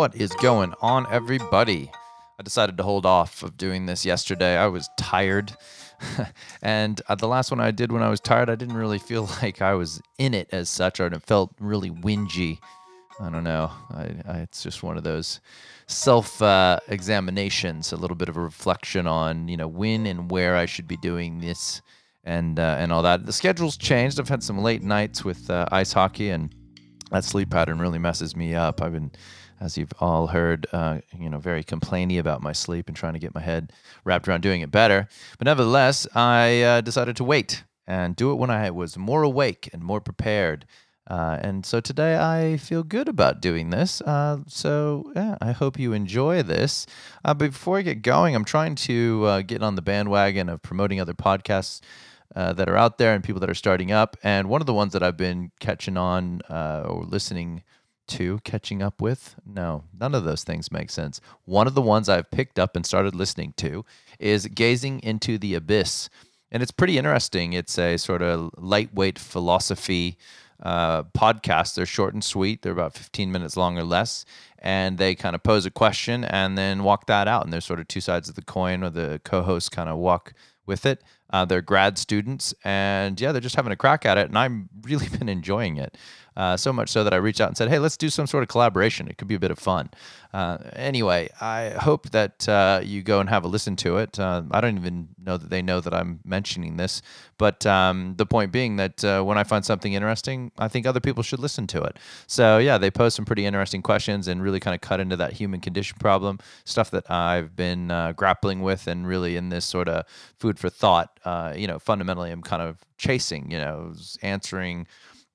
What is going on, everybody? I decided to hold off of doing this yesterday. I was tired. and uh, the last one I did when I was tired, I didn't really feel like I was in it as such, or it felt really whingy. I don't know. I, I, it's just one of those self uh, examinations, a little bit of a reflection on, you know, when and where I should be doing this and uh, and all that. The schedule's changed. I've had some late nights with uh, ice hockey, and that sleep pattern really messes me up. I've been, as you've all heard, uh, you know, very complainy about my sleep and trying to get my head wrapped around doing it better. But nevertheless, I uh, decided to wait and do it when I was more awake and more prepared. Uh, and so today I feel good about doing this. Uh, so yeah, I hope you enjoy this. Uh, but before I get going, I'm trying to uh, get on the bandwagon of promoting other podcasts uh, that are out there and people that are starting up. And one of the ones that I've been catching on uh, or listening to, catching up with, no, none of those things make sense. One of the ones I've picked up and started listening to is Gazing into the Abyss. And it's pretty interesting. It's a sort of lightweight philosophy uh, podcast. They're short and sweet. They're about 15 minutes long or less. And they kind of pose a question and then walk that out. And there's sort of two sides of the coin, or the co hosts kind of walk with it. Uh, they're grad students, and yeah, they're just having a crack at it, and I've really been enjoying it. Uh, so much so that I reached out and said, "Hey, let's do some sort of collaboration. It could be a bit of fun." Uh, anyway, I hope that uh, you go and have a listen to it. Uh, I don't even know that they know that I'm mentioning this, but um, the point being that uh, when I find something interesting, I think other people should listen to it. So yeah, they pose some pretty interesting questions and really kind of cut into that human condition problem stuff that I've been uh, grappling with, and really in this sort of food for thought. you know, fundamentally, I'm kind of chasing. You know, answering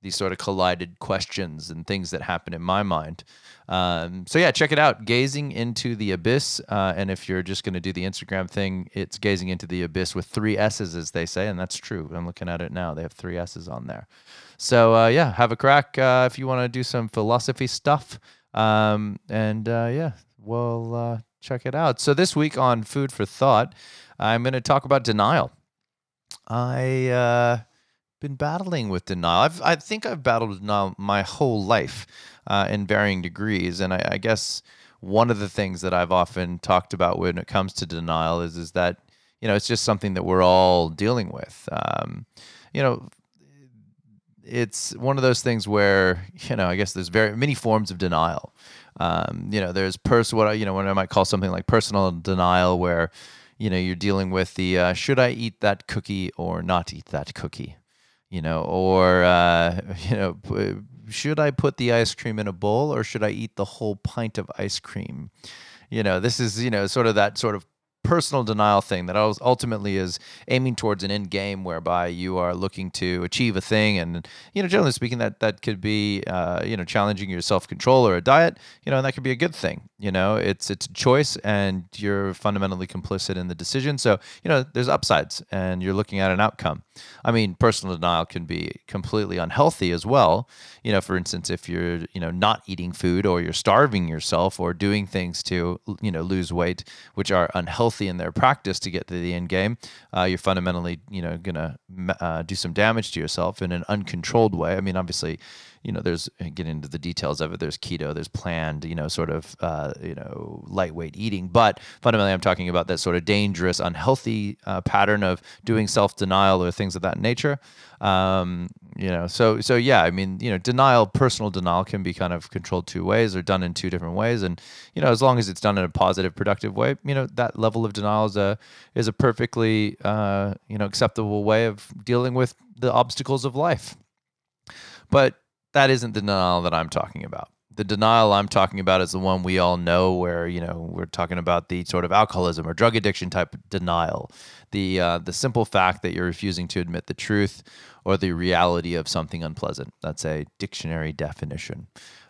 these sort of collided questions and things that happen in my mind. Um, so yeah, check it out, gazing into the abyss. Uh, and if you're just going to do the Instagram thing, it's gazing into the abyss with three S's, as they say, and that's true. I'm looking at it now; they have three S's on there. So uh, yeah, have a crack uh, if you want to do some philosophy stuff. Um, and uh, yeah, well, uh, check it out. So this week on Food for Thought, I'm going to talk about denial. I uh, been battling with denial. I've, I think I've battled with denial my whole life uh, in varying degrees, and I, I, guess one of the things that I've often talked about when it comes to denial is is that you know it's just something that we're all dealing with. Um, you know, it's one of those things where you know I guess there's very many forms of denial. Um, you know, there's pers what I, you know what I might call something like personal denial, where you know you're dealing with the uh, should I eat that cookie or not eat that cookie you know, or uh, you know, should I put the ice cream in a bowl or should I eat the whole pint of ice cream? You know, this is you know sort of that sort of personal denial thing that ultimately is aiming towards an end game whereby you are looking to achieve a thing and you know generally speaking that that could be uh, you know challenging your self-control or a diet you know and that could be a good thing you know it's it's a choice and you're fundamentally complicit in the decision. So you know there's upsides and you're looking at an outcome. I mean personal denial can be completely unhealthy as well. You know for instance if you're you know not eating food or you're starving yourself or doing things to you know lose weight which are unhealthy in their practice to get to the end game, uh, you're fundamentally, you know, gonna uh, do some damage to yourself in an uncontrolled way. I mean, obviously, you know, there's get into the details of it. There's keto, there's planned, you know, sort of, uh, you know, lightweight eating. But fundamentally, I'm talking about that sort of dangerous, unhealthy uh, pattern of doing self denial or things of that nature. Um, you know, so so yeah, I mean, you know, denial, personal denial, can be kind of controlled two ways or done in two different ways. And you know, as long as it's done in a positive, productive way, you know, that level of denial is a is a perfectly uh, you know acceptable way of dealing with the obstacles of life. But that isn't the denial that I'm talking about. The denial I'm talking about is the one we all know, where you know we're talking about the sort of alcoholism or drug addiction type denial, the uh, the simple fact that you're refusing to admit the truth or the reality of something unpleasant. That's a dictionary definition.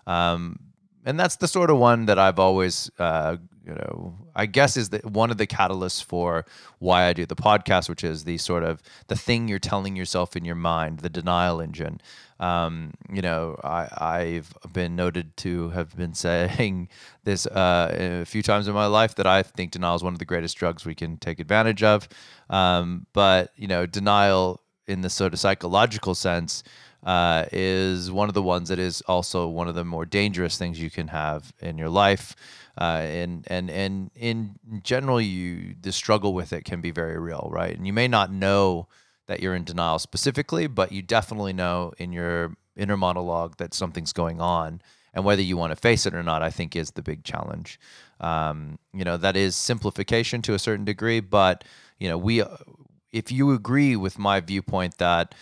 Um, and that's the sort of one that I've always, uh, you know, I guess is that one of the catalysts for why I do the podcast, which is the sort of the thing you're telling yourself in your mind, the denial engine. Um, you know, I, I've been noted to have been saying this uh, a few times in my life that I think denial is one of the greatest drugs we can take advantage of. Um, but you know, denial in the sort of psychological sense uh, is one of the ones that is also one of the more dangerous things you can have in your life. Uh, and and and in general, you the struggle with it can be very real, right? And you may not know that you're in denial specifically, but you definitely know in your inner monologue that something's going on. And whether you want to face it or not, I think is the big challenge. Um, you know, that is simplification to a certain degree, but you know, we, if you agree with my viewpoint that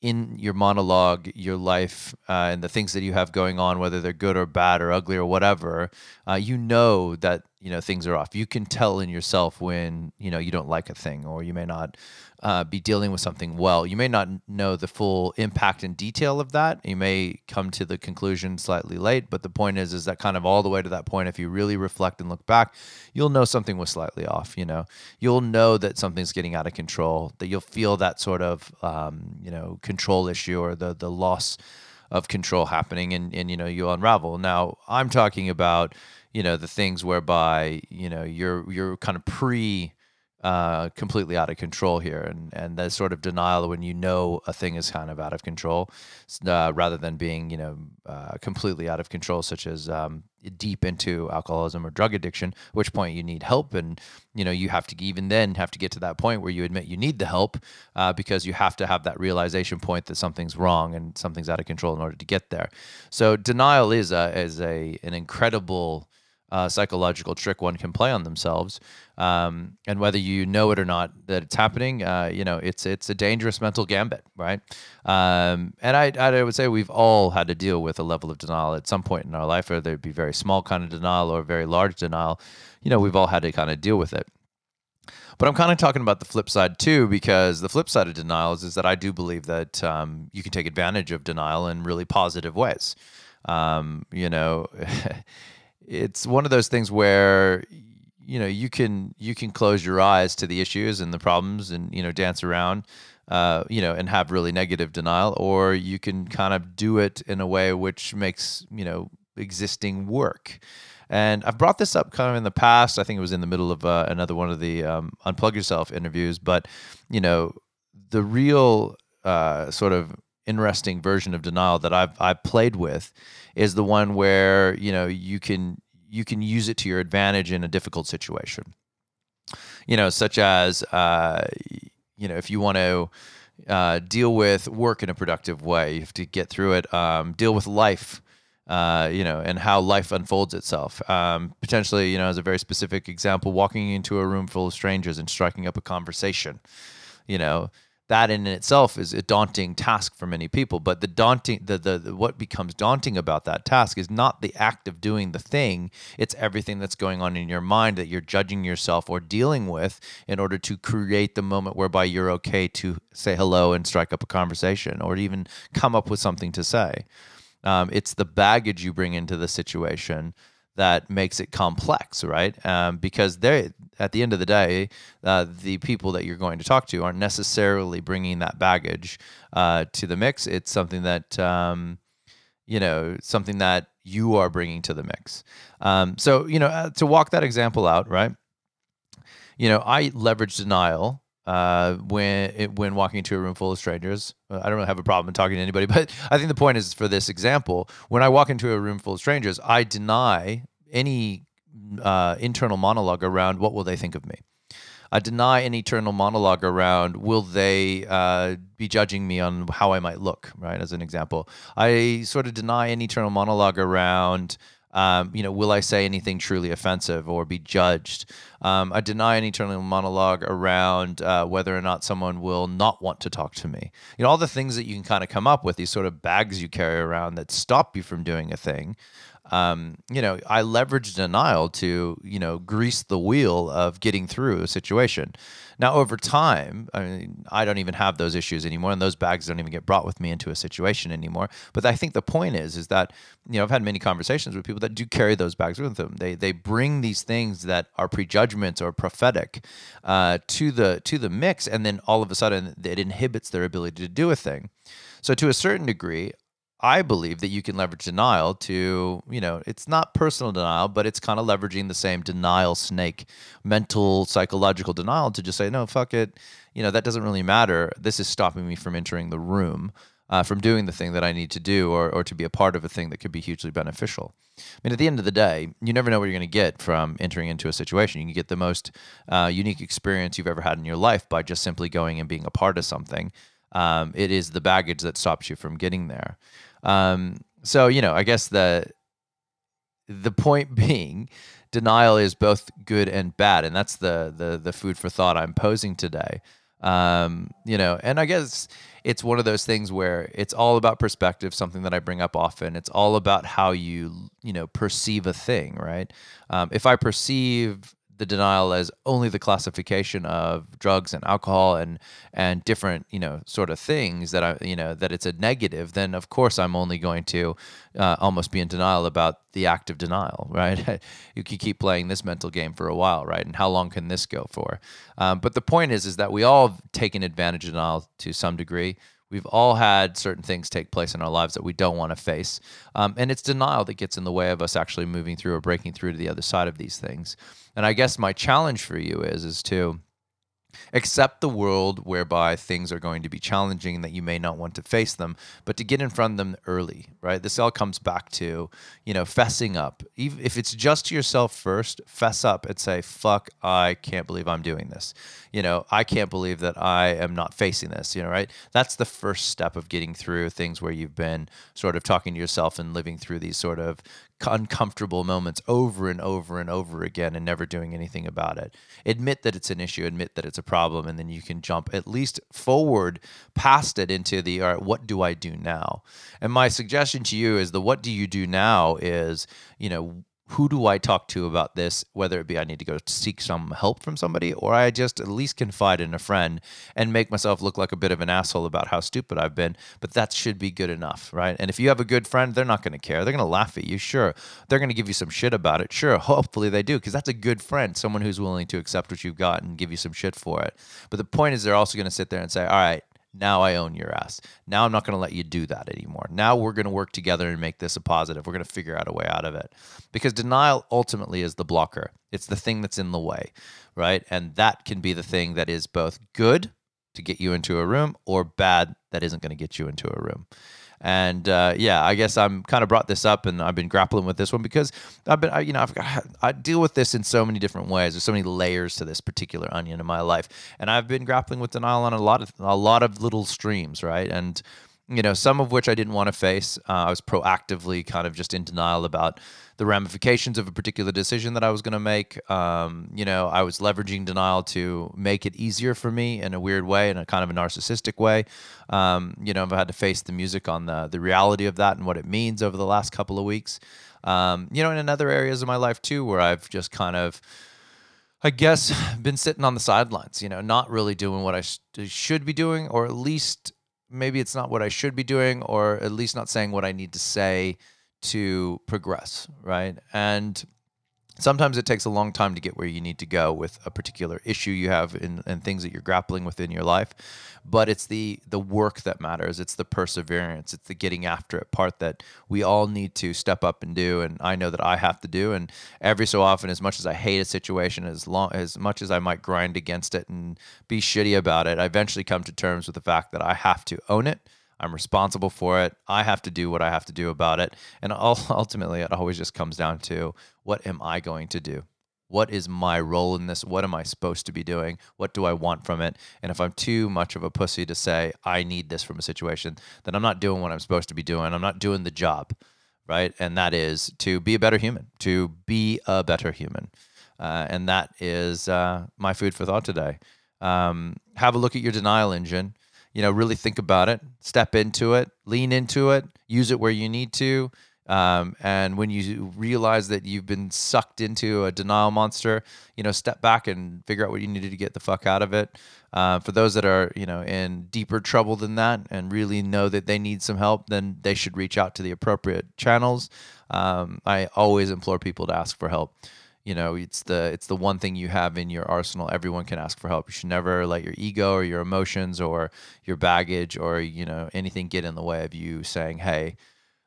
in your monologue, your life, uh, and the things that you have going on, whether they're good or bad or ugly or whatever, uh, you know that you know things are off. You can tell in yourself when you know you don't like a thing, or you may not uh, be dealing with something well. You may not know the full impact and detail of that. You may come to the conclusion slightly late, but the point is, is that kind of all the way to that point, if you really reflect and look back, you'll know something was slightly off. You know, you'll know that something's getting out of control. That you'll feel that sort of, um, you know, control issue or the the loss of control happening, and and you know you unravel. Now I'm talking about, you know, the things whereby you know you're you're kind of pre uh, completely out of control here, and and that sort of denial when you know a thing is kind of out of control, uh, rather than being you know uh, completely out of control, such as um, deep into alcoholism or drug addiction. At which point you need help, and you know you have to even then have to get to that point where you admit you need the help uh, because you have to have that realization point that something's wrong and something's out of control in order to get there. So denial is a is a an incredible uh, psychological trick one can play on themselves. Um, and whether you know it or not that it's happening, uh, you know, it's it's a dangerous mental gambit, right? Um, and I, I would say we've all had to deal with a level of denial at some point in our life, whether it be very small kind of denial or very large denial. You know, we've all had to kind of deal with it. But I'm kind of talking about the flip side too, because the flip side of denials is, that I do believe that um, you can take advantage of denial in really positive ways. Um, you know. it's one of those things where you know you can you can close your eyes to the issues and the problems and you know dance around uh, you know and have really negative denial or you can kind of do it in a way which makes you know existing work and I've brought this up kind of in the past. I think it was in the middle of uh, another one of the um, Unplug Yourself interviews. But, you know, the real uh, sort of interesting version of denial that I've I've played with is the one where you know you can you can use it to your advantage in a difficult situation. You know, such as uh, you know if you want to uh, deal with work in a productive way, you have to get through it. Um, deal with life. Uh, you know, and how life unfolds itself. Um, potentially, you know, as a very specific example, walking into a room full of strangers and striking up a conversation. You know, that in itself is a daunting task for many people but the daunting the, the, the, what becomes daunting about that task is not the act of doing the thing it's everything that's going on in your mind that you're judging yourself or dealing with in order to create the moment whereby you're okay to say hello and strike up a conversation or even come up with something to say. Um, it's the baggage you bring into the situation that makes it complex, right? Um, because they, at the end of the day, uh, the people that you're going to talk to aren't necessarily bringing that baggage uh, to the mix. It's something that um, you know, something that you are bringing to the mix. Um, so you know, uh, to walk that example out, right? You know, I leverage denial uh, when it, when walking into a room full of strangers. Uh, I don't really have a problem talking to anybody, but I think the point is for this example, when I walk into a room full of strangers, I deny any uh, internal monologue around what will they think of me. I deny any internal monologue around will they uh, be judging me on how I might look, right? As an example, I sort of deny any internal monologue around um, you know, will I say anything truly offensive or be judged? Um, I deny an eternal monologue around uh, whether or not someone will not want to talk to me. You know, all the things that you can kind of come up with, these sort of bags you carry around that stop you from doing a thing um, you know, I leverage denial to, you know, grease the wheel of getting through a situation. Now, over time, I mean, I don't even have those issues anymore, and those bags don't even get brought with me into a situation anymore. But I think the point is, is that you know, I've had many conversations with people that do carry those bags with them. They they bring these things that are prejudgments or prophetic uh, to the to the mix, and then all of a sudden, it inhibits their ability to do a thing. So, to a certain degree, I believe that you can leverage denial to, you know, it's not personal denial, but it's kind of leveraging the same denial snake, mental, psychological denial to just say, no, fuck it. You know, that doesn't really matter. This is stopping me from entering the room. Uh, from doing the thing that I need to do or, or to be a part of a thing that could be hugely beneficial. I mean, at the end of the day, you never know what you're going to get from entering into a situation. You can get the most uh, unique experience you've ever had in your life by just simply going and being a part of something. Um, it is the baggage that stops you from getting there. Um, so, you know, I guess the the point being, denial is both good and bad, and that's the the the food for thought I'm posing today. Um, you know, and I guess it's one of those things where it's all about perspective, something that I bring up often. It's all about how you, you know, perceive a thing, right? Um, if I perceive the denial as only the classification of drugs and alcohol and and different you know sort of things that I you know that it's a negative, then of course I'm only going to uh, almost be in denial about the act of denial, right? you can keep playing this mental game for a while, right? And how long can this go for? Um, but the point is, is that we all have taken advantage of denial to some degree. We've all had certain things take place in our lives that we don't want to face. Um, and it's denial that gets in the way of us actually moving through or breaking through to the other side of these things. And I guess my challenge for you is is to accept the world whereby things are going to be challenging that you may not want to face them but to get in front of them early right? This all comes back to you know fessing up. If it's just to yourself first fess up and say fuck i can't believe i'm doing this. You know i can't believe that i am not facing this you know right? That's the first step of getting through things where you've been sort of talking to yourself and living through these sort of uncomfortable moments over and over and over again and never doing anything about it. Admit that it's an issue, admit that it's a problem, and then you can jump at least forward past it into the all right, what do I do now? And my suggestion to you is the what do you do now is, you know, who do I talk to about this? Whether it be I need to go seek some help from somebody, or I just at least confide in a friend and make myself look like a bit of an asshole about how stupid I've been. But that should be good enough, right? And if you have a good friend, they're not going to care. They're going to laugh at you, sure. They're going to give you some shit about it, sure. Hopefully they do, because that's a good friend, someone who's willing to accept what you've got and give you some shit for it. But the point is, they're also going to sit there and say, all right, now I own your ass. Now I'm not going to let you do that anymore. Now we're going to work together and make this a positive. We're going to figure out a way out of it. Because denial ultimately is the blocker, it's the thing that's in the way, right? And that can be the thing that is both good to get you into a room or bad that isn't going to get you into a room. And uh, yeah, I guess I'm kind of brought this up, and I've been grappling with this one because I've been, you know, I've got, I deal with this in so many different ways. There's so many layers to this particular onion in my life, and I've been grappling with denial on a lot of a lot of little streams, right? And you know, some of which I didn't want to face. Uh, I was proactively kind of just in denial about the ramifications of a particular decision that I was going to make. Um, you know, I was leveraging denial to make it easier for me in a weird way, in a kind of a narcissistic way. Um, you know, I've had to face the music on the the reality of that and what it means over the last couple of weeks. Um, you know, and in other areas of my life too, where I've just kind of I guess been sitting on the sidelines, you know, not really doing what I sh- should be doing, or at least maybe it's not what I should be doing, or at least not saying what I need to say to progress, right? And sometimes it takes a long time to get where you need to go with a particular issue you have in, and things that you're grappling with in your life but it's the the work that matters. It's the perseverance. It's the getting after it part that we all need to step up and do and i know that i have to do and every so often as much as i hate a situation as long as much as i might grind against it and be shitty about it i eventually come to terms with the fact that i have to own it I'm responsible for it. I have to do what I have to do about it. And ultimately, it always just comes down to what am I going to do? What is my role in this? What am I supposed to be doing? What do I want from it? And if I'm too much of a pussy to say, I need this from a situation, then I'm not doing what I'm supposed to be doing. I'm not doing the job, right? And that is to be a better human, to be a better human. Uh, and that is uh, my food for thought today. Um, have a look at your denial engine you know, really think about it, step into it, lean into it, use it where you need to. Um, and when you realize that you've been sucked into a denial monster, you know, step back and figure out what you needed to get the fuck out of it. Uh, for those that are, you know, in deeper trouble than that and really know that they need some help, then they should reach out to the appropriate channels. Um, I always implore people to ask for help you know it's the it's the one thing you have in your arsenal everyone can ask for help you should never let your ego or your emotions or your baggage or you know anything get in the way of you saying hey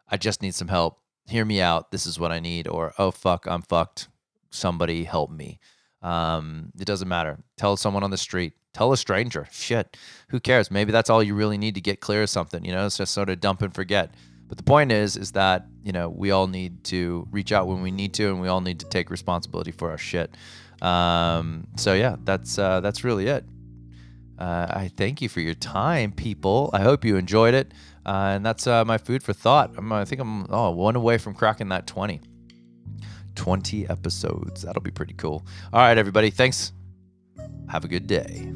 i just need some help hear me out this is what i need or oh fuck i'm fucked somebody help me um, it doesn't matter tell someone on the street Tell a stranger. Shit. Who cares? Maybe that's all you really need to get clear of something. You know, it's just sort of dump and forget. But the point is, is that you know we all need to reach out when we need to, and we all need to take responsibility for our shit. Um, so yeah, that's uh, that's really it. Uh, I thank you for your time, people. I hope you enjoyed it, uh, and that's uh, my food for thought. I'm, I think I'm oh one away from cracking that 20. 20 episodes. That'll be pretty cool. All right, everybody. Thanks. Have a good day.